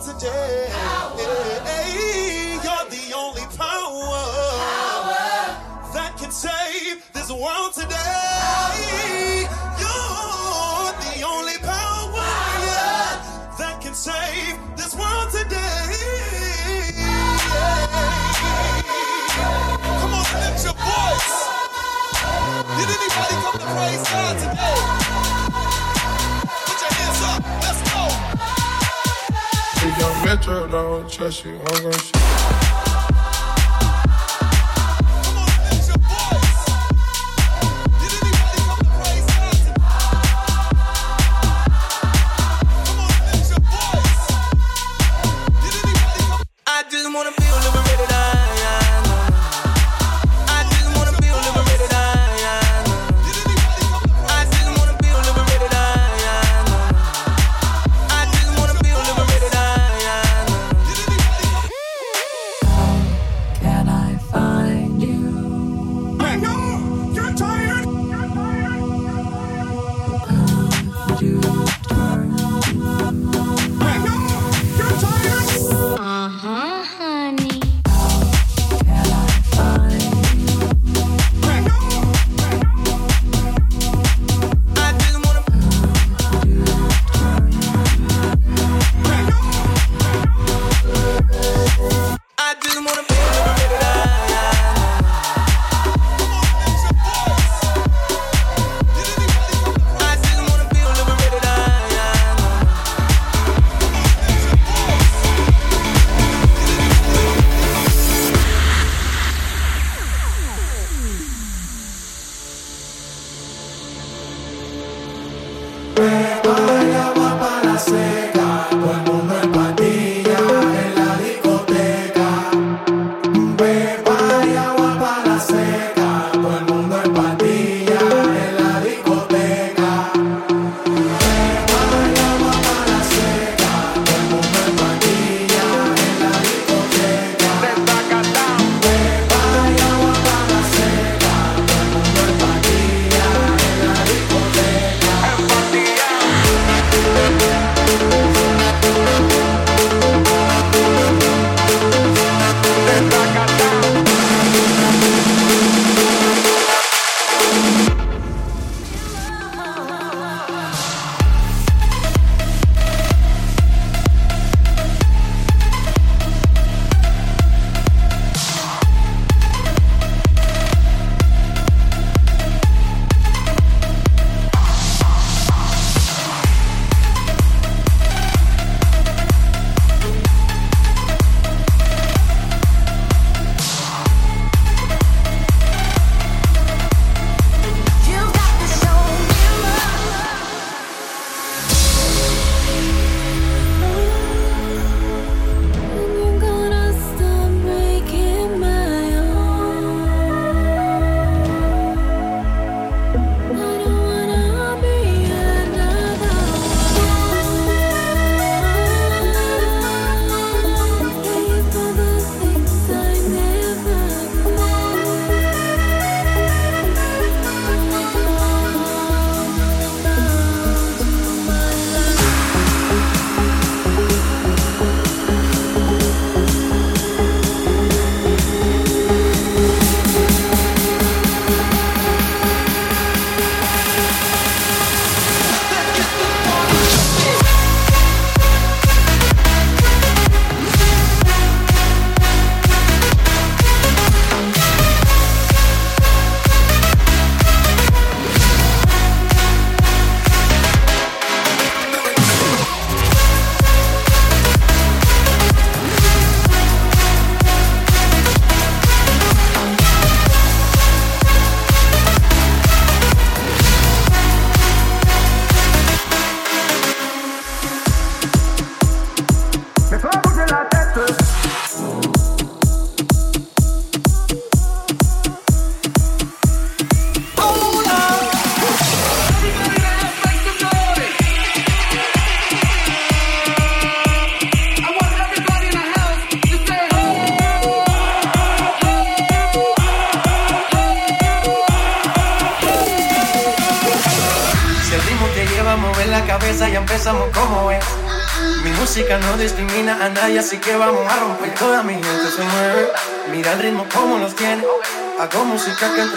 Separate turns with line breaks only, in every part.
save today. Power. You're the only power. Power. That can save this world today. You're the only power. Yeah, that can save this world today. Come on, lift your voice. Did anybody come to praise God today?
Metro don't trust you, I'm gonna shoot.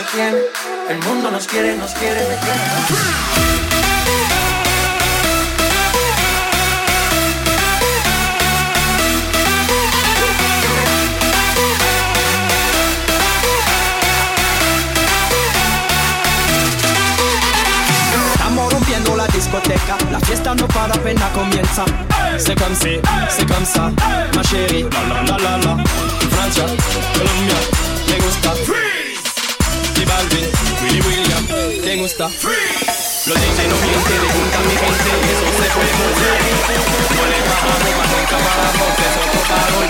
Entretiene. El mundo nos quiere, nos quiere, me quiere.
La fiesta no para apenas comienza. C'est comme c'est, c'est comme ça, chérie. La la la la Francia, Colombia, me gusta. Y Balvin, Willy William, te gusta. Freeze. Los DJ no mienten, le gusta mi gente y eso se puede mover. No le bajamos, más nunca paramos, eso tocado y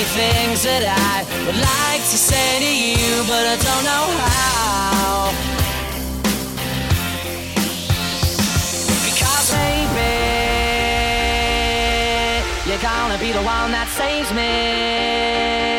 many things that I would like to say to you, but I don't know how. Because maybe you're gonna be the one that saves me.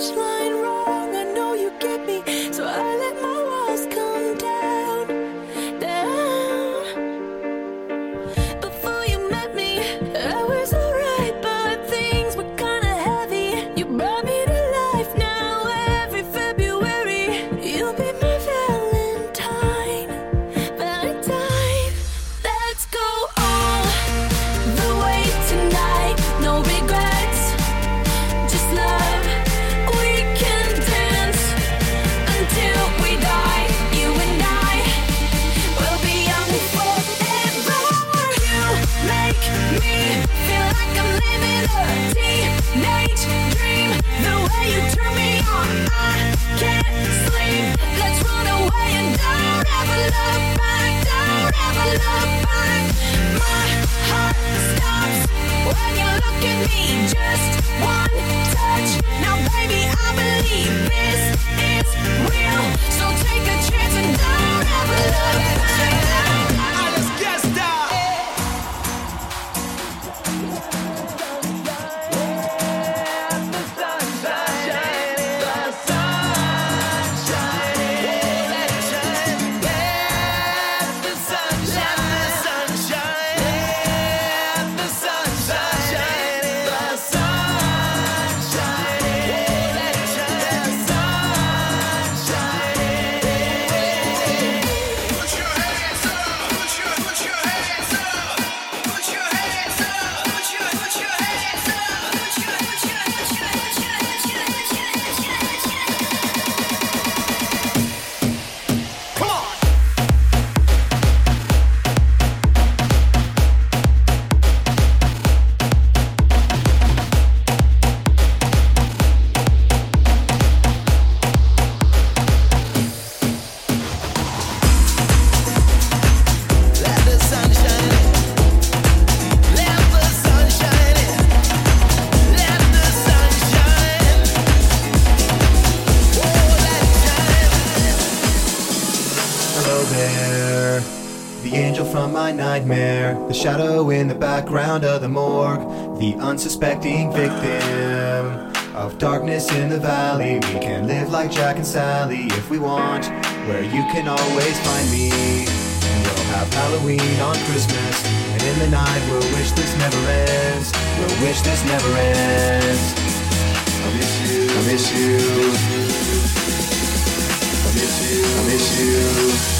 Blanco. Y no The
shadow in the background of the morgue, the unsuspecting victim of darkness in the valley. We can live like Jack and Sally if we want, where you can always find me. And we'll have Halloween on Christmas, and in the night we'll wish this never ends. We'll wish this never ends. I miss you, I miss you, I miss you.
I miss you.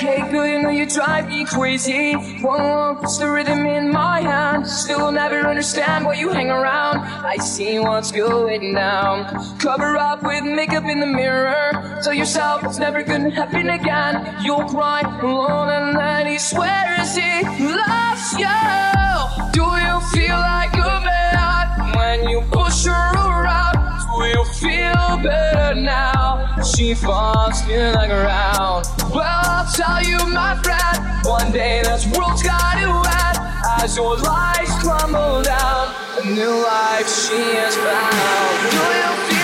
Hey
girl, you know you drive me crazy. Won't the rhythm in my hand. Still never understand why you hang around. I see what's going down. Cover up with makeup in the mirror. Tell yourself it's never gonna happen again. You'll cry alone and then he swears he loves you. Do you feel like you've when you push her? will feel better now. She falls in the ground. Well, I'll tell you, my friend, one day this world's got to end. As your lies crumble down, a new life she has found. Do you feel?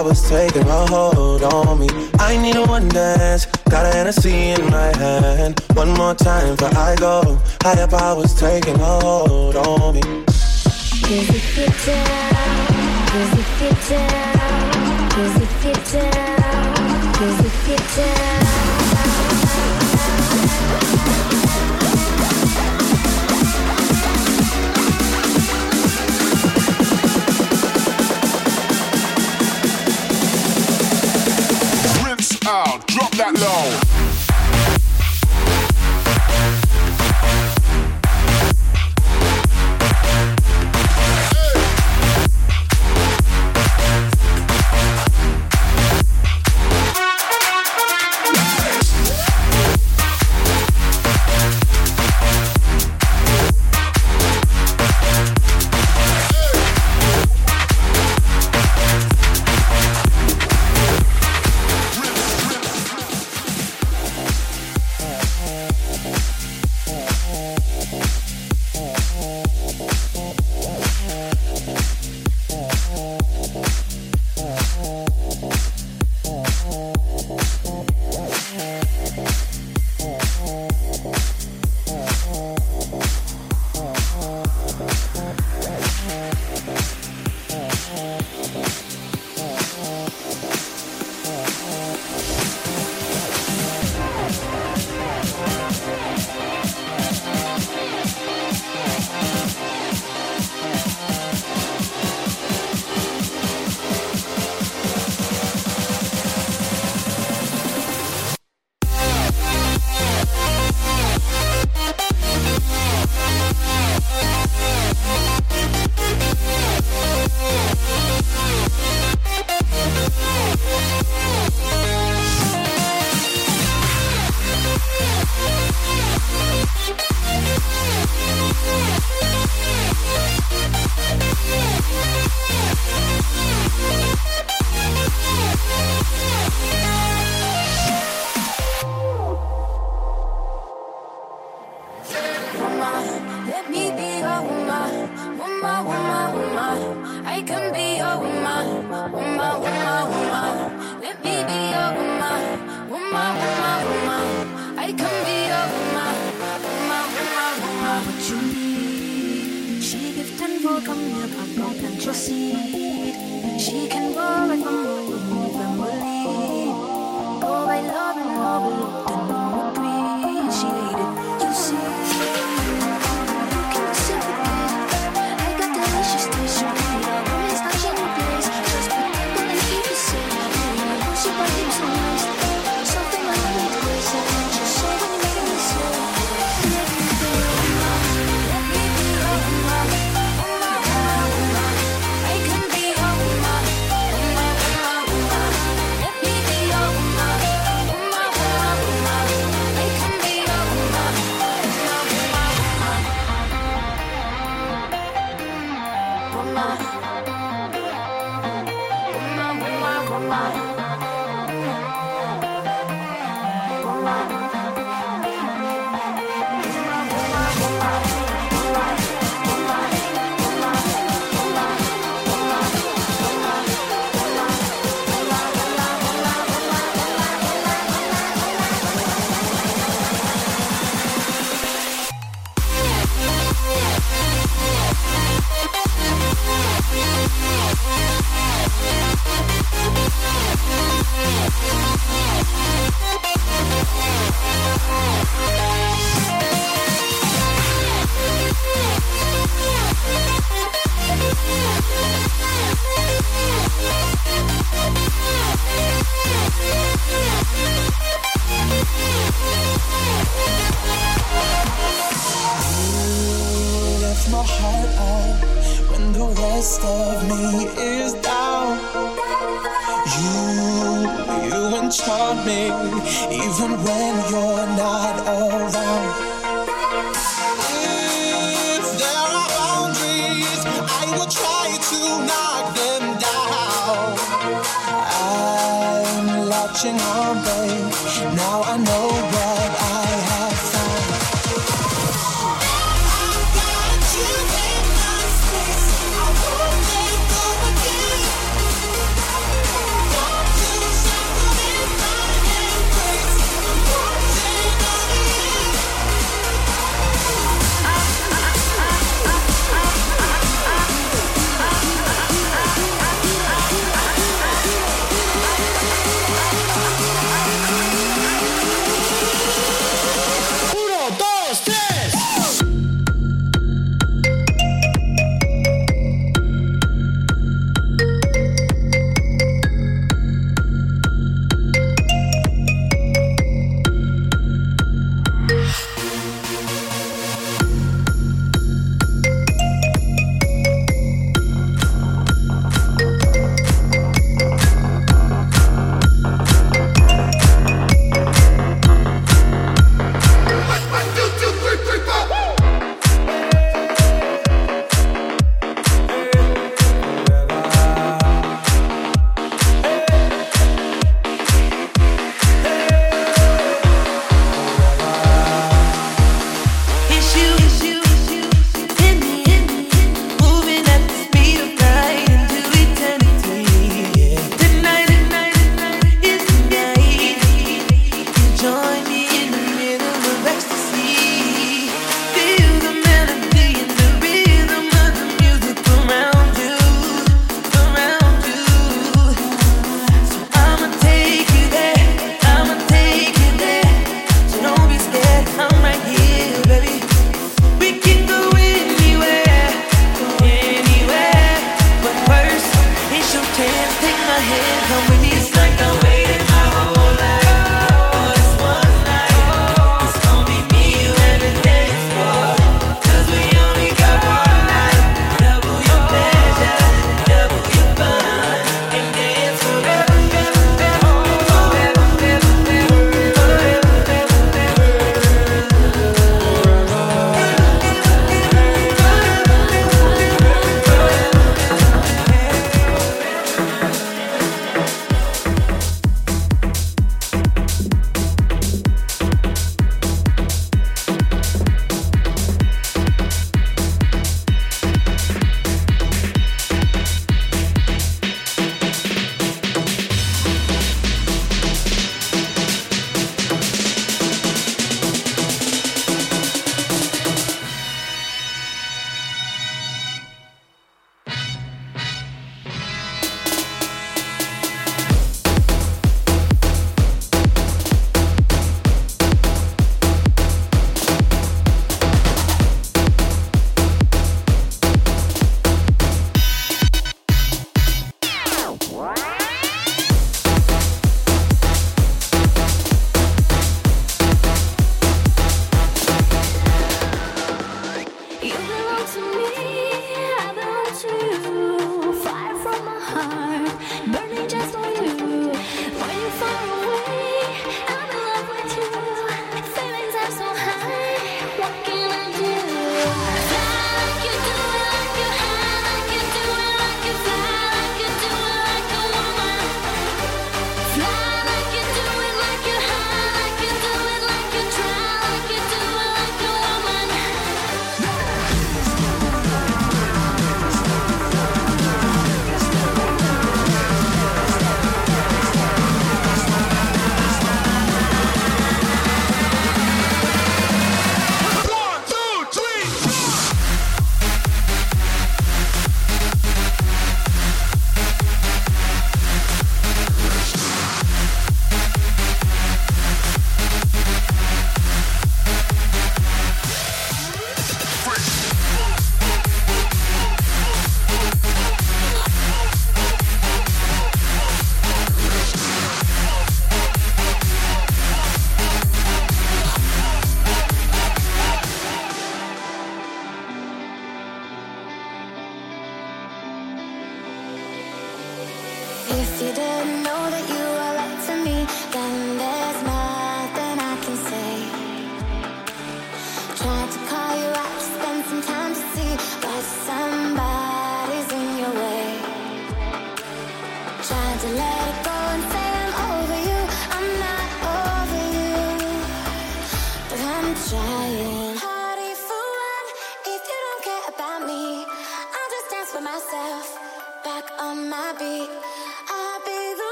Higher powers taking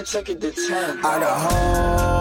Should took it to 10.
I got hoes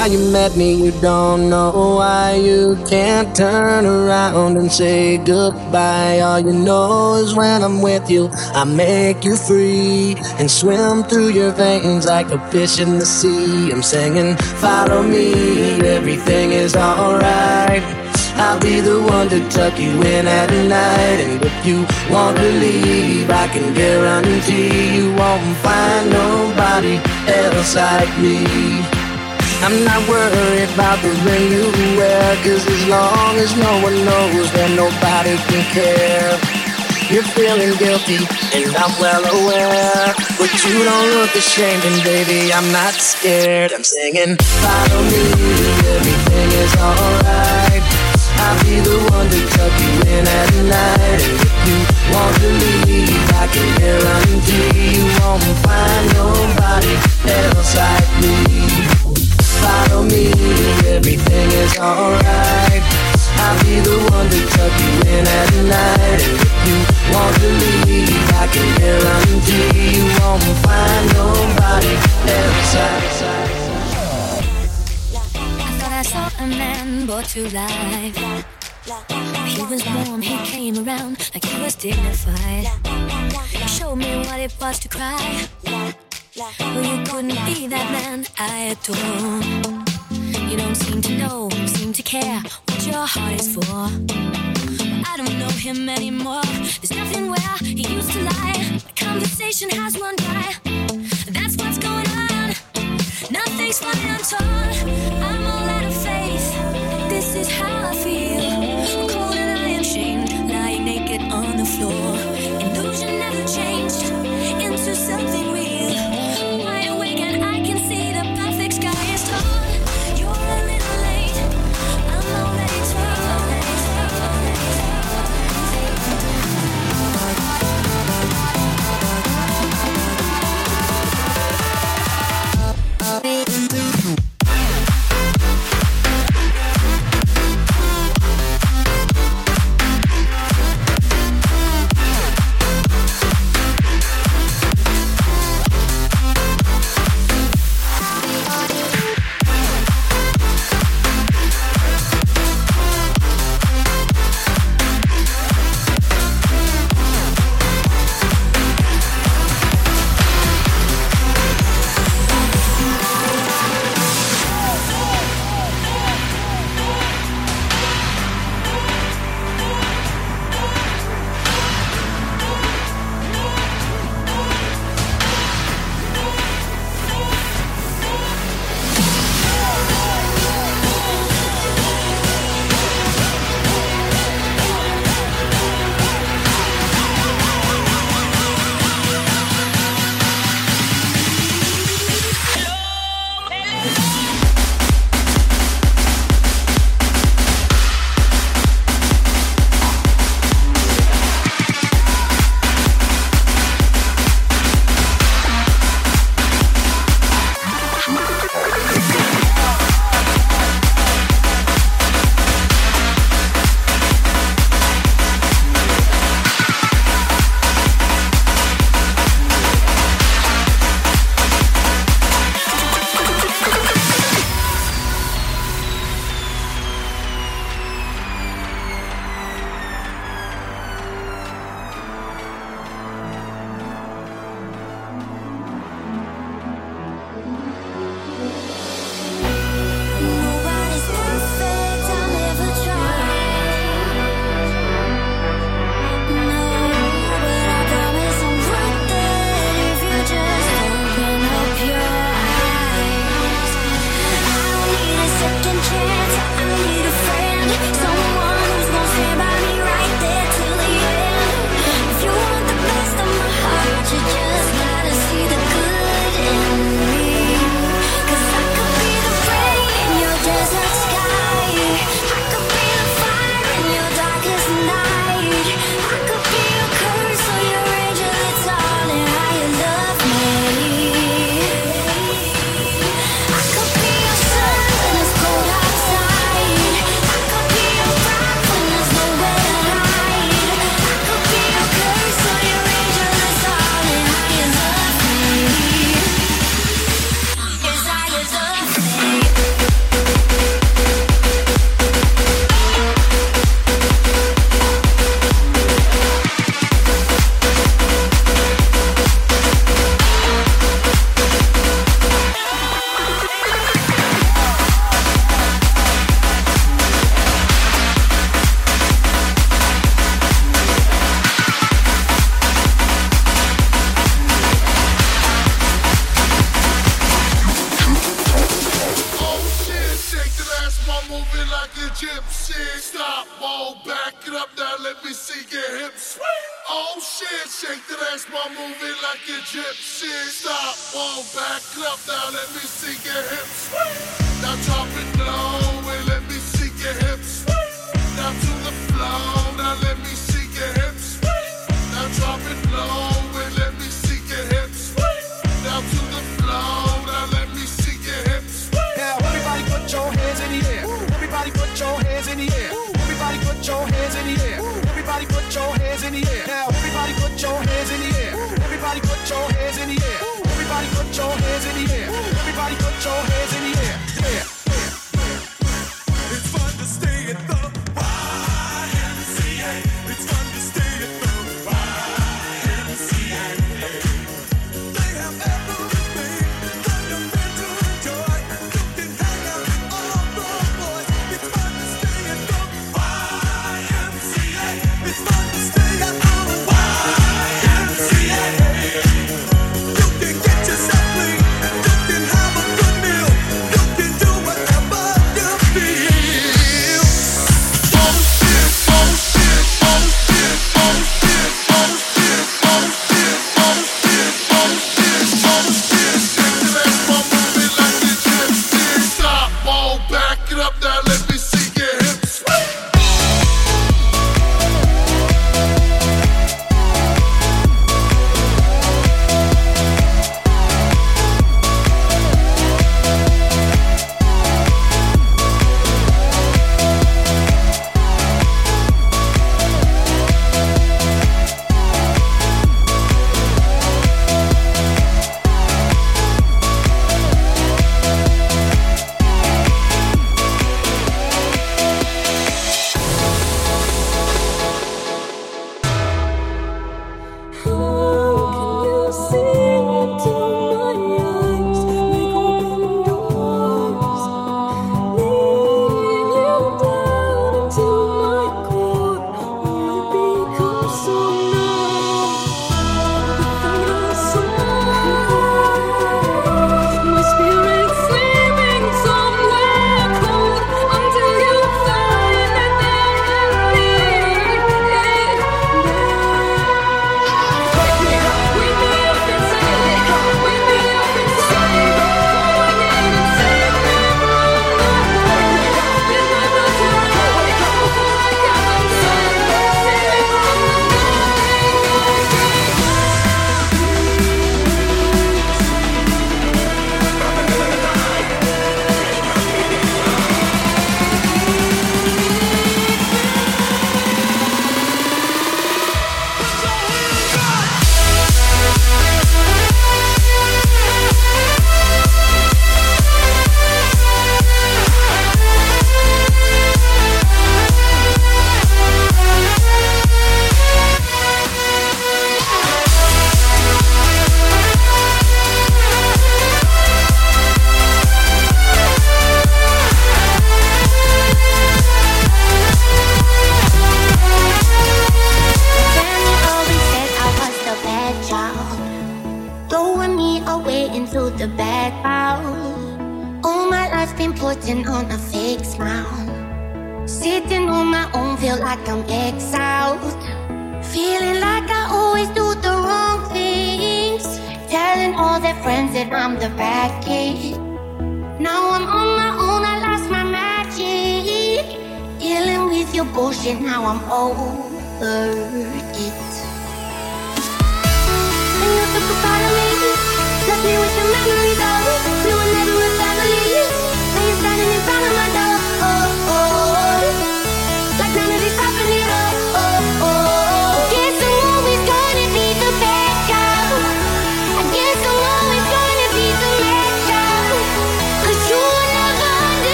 how you met me, you don't know why you can't turn around and say goodbye. All you know is when I'm with you, I make you free and swim through your veins like a fish in the sea. I'm singing, follow me, everything is alright. I'll be the one to tuck you in at night. And if you want to leave, I can guarantee you won't find nobody else like me. I'm not worried about the ring you wear, cause as long as no one knows, then nobody can care. You're feeling guilty, and I'm well aware. But you don't look ashamed, and baby, I'm not scared. I'm singing, follow me, everything is alright. I'll be the one to tuck you in at night. And if you want to leave, I can guarantee you won't find nobody else like me. Follow me, everything is alright. I'll be the one to tuck you in at night. And if you want to leave, I can guarantee you won't find nobody else.
I thought I saw a man brought to life. He was warm, he came around like he was dignified. He showed me what it was to cry. Well, you couldn't be that man I adore. You don't seem to know, seem to care what your heart is for. I don't know him anymore. There's nothing where he used to lie. My conversation has run dry.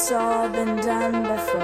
It's all been
done before.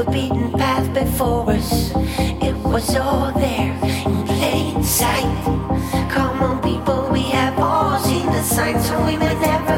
A
beaten path before us. It was all there in plain sight. Come on, people, we have all seen the signs, so we would never.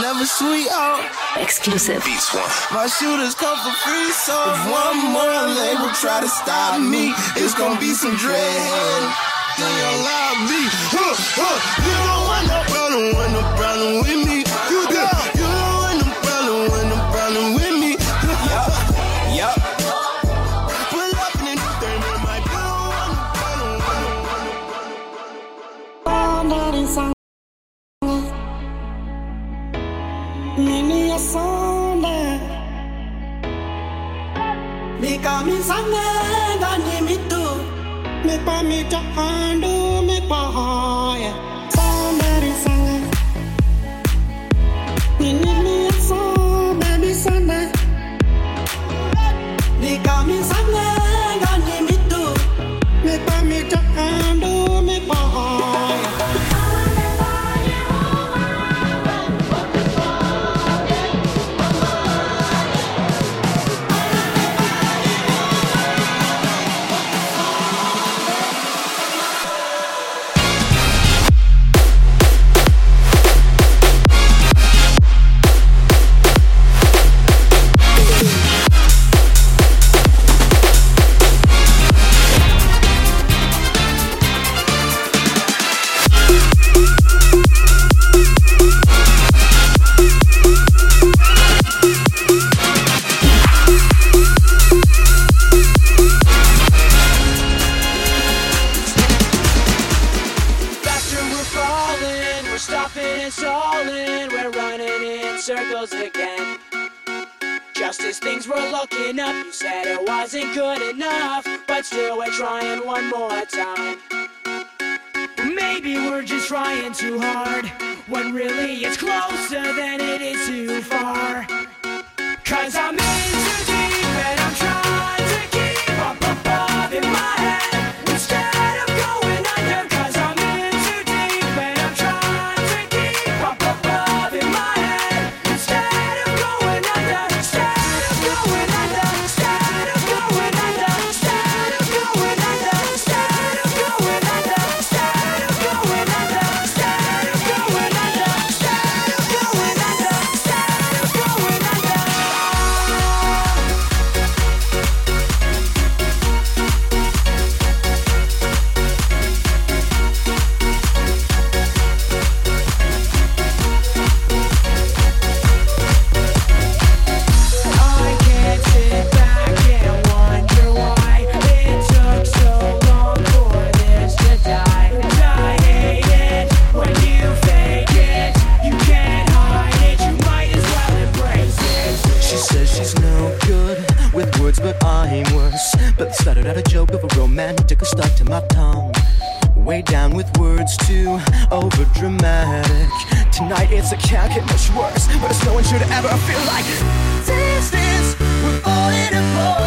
Never
sweet out.
Exclusive.
Beats one. My shooters come for free, so if one more label try to stop me, it's gonna be some dread. Then you'll allow me. Huh, huh. You don't want no problem, want no problem with me. You don't. You don't want no problem, want no problem with me.
misangenda ni mitu
mipa mita andu mipa haya. looking up. You said it wasn't good enough, but still we're trying one more time. Maybe we're just trying too hard, when really it's closer than it is too far. Cause I'm
into Started out a joke of a romantic stuck to my tongue. Way down with words too over dramatic. Tonight it's a can't get much worse, but it's no one should ever feel like this is we're falling apart.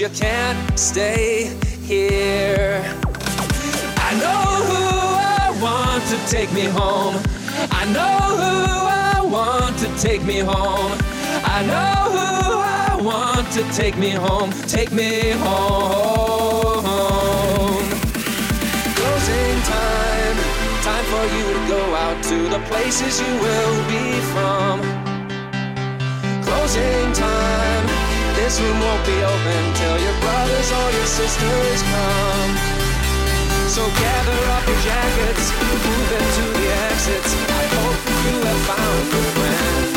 you
can't stay here. I know who I want to take me home. I know who I want to take me home. I know who I want to take me home. Take me home.
Closing time, time for you to go out to the places you will be from. Closing time this room won't be open till your brothers or your sisters come. So gather up your jackets, move into the exits. I hope you have found a friend.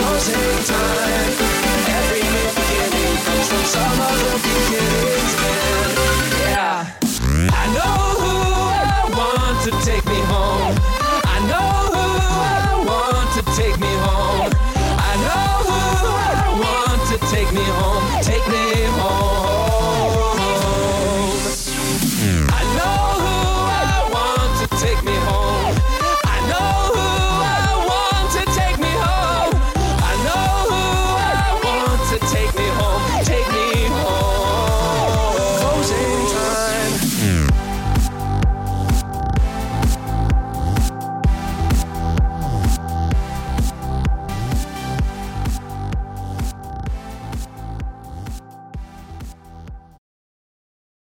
Closing time. Every new beginning comes from some other beginning.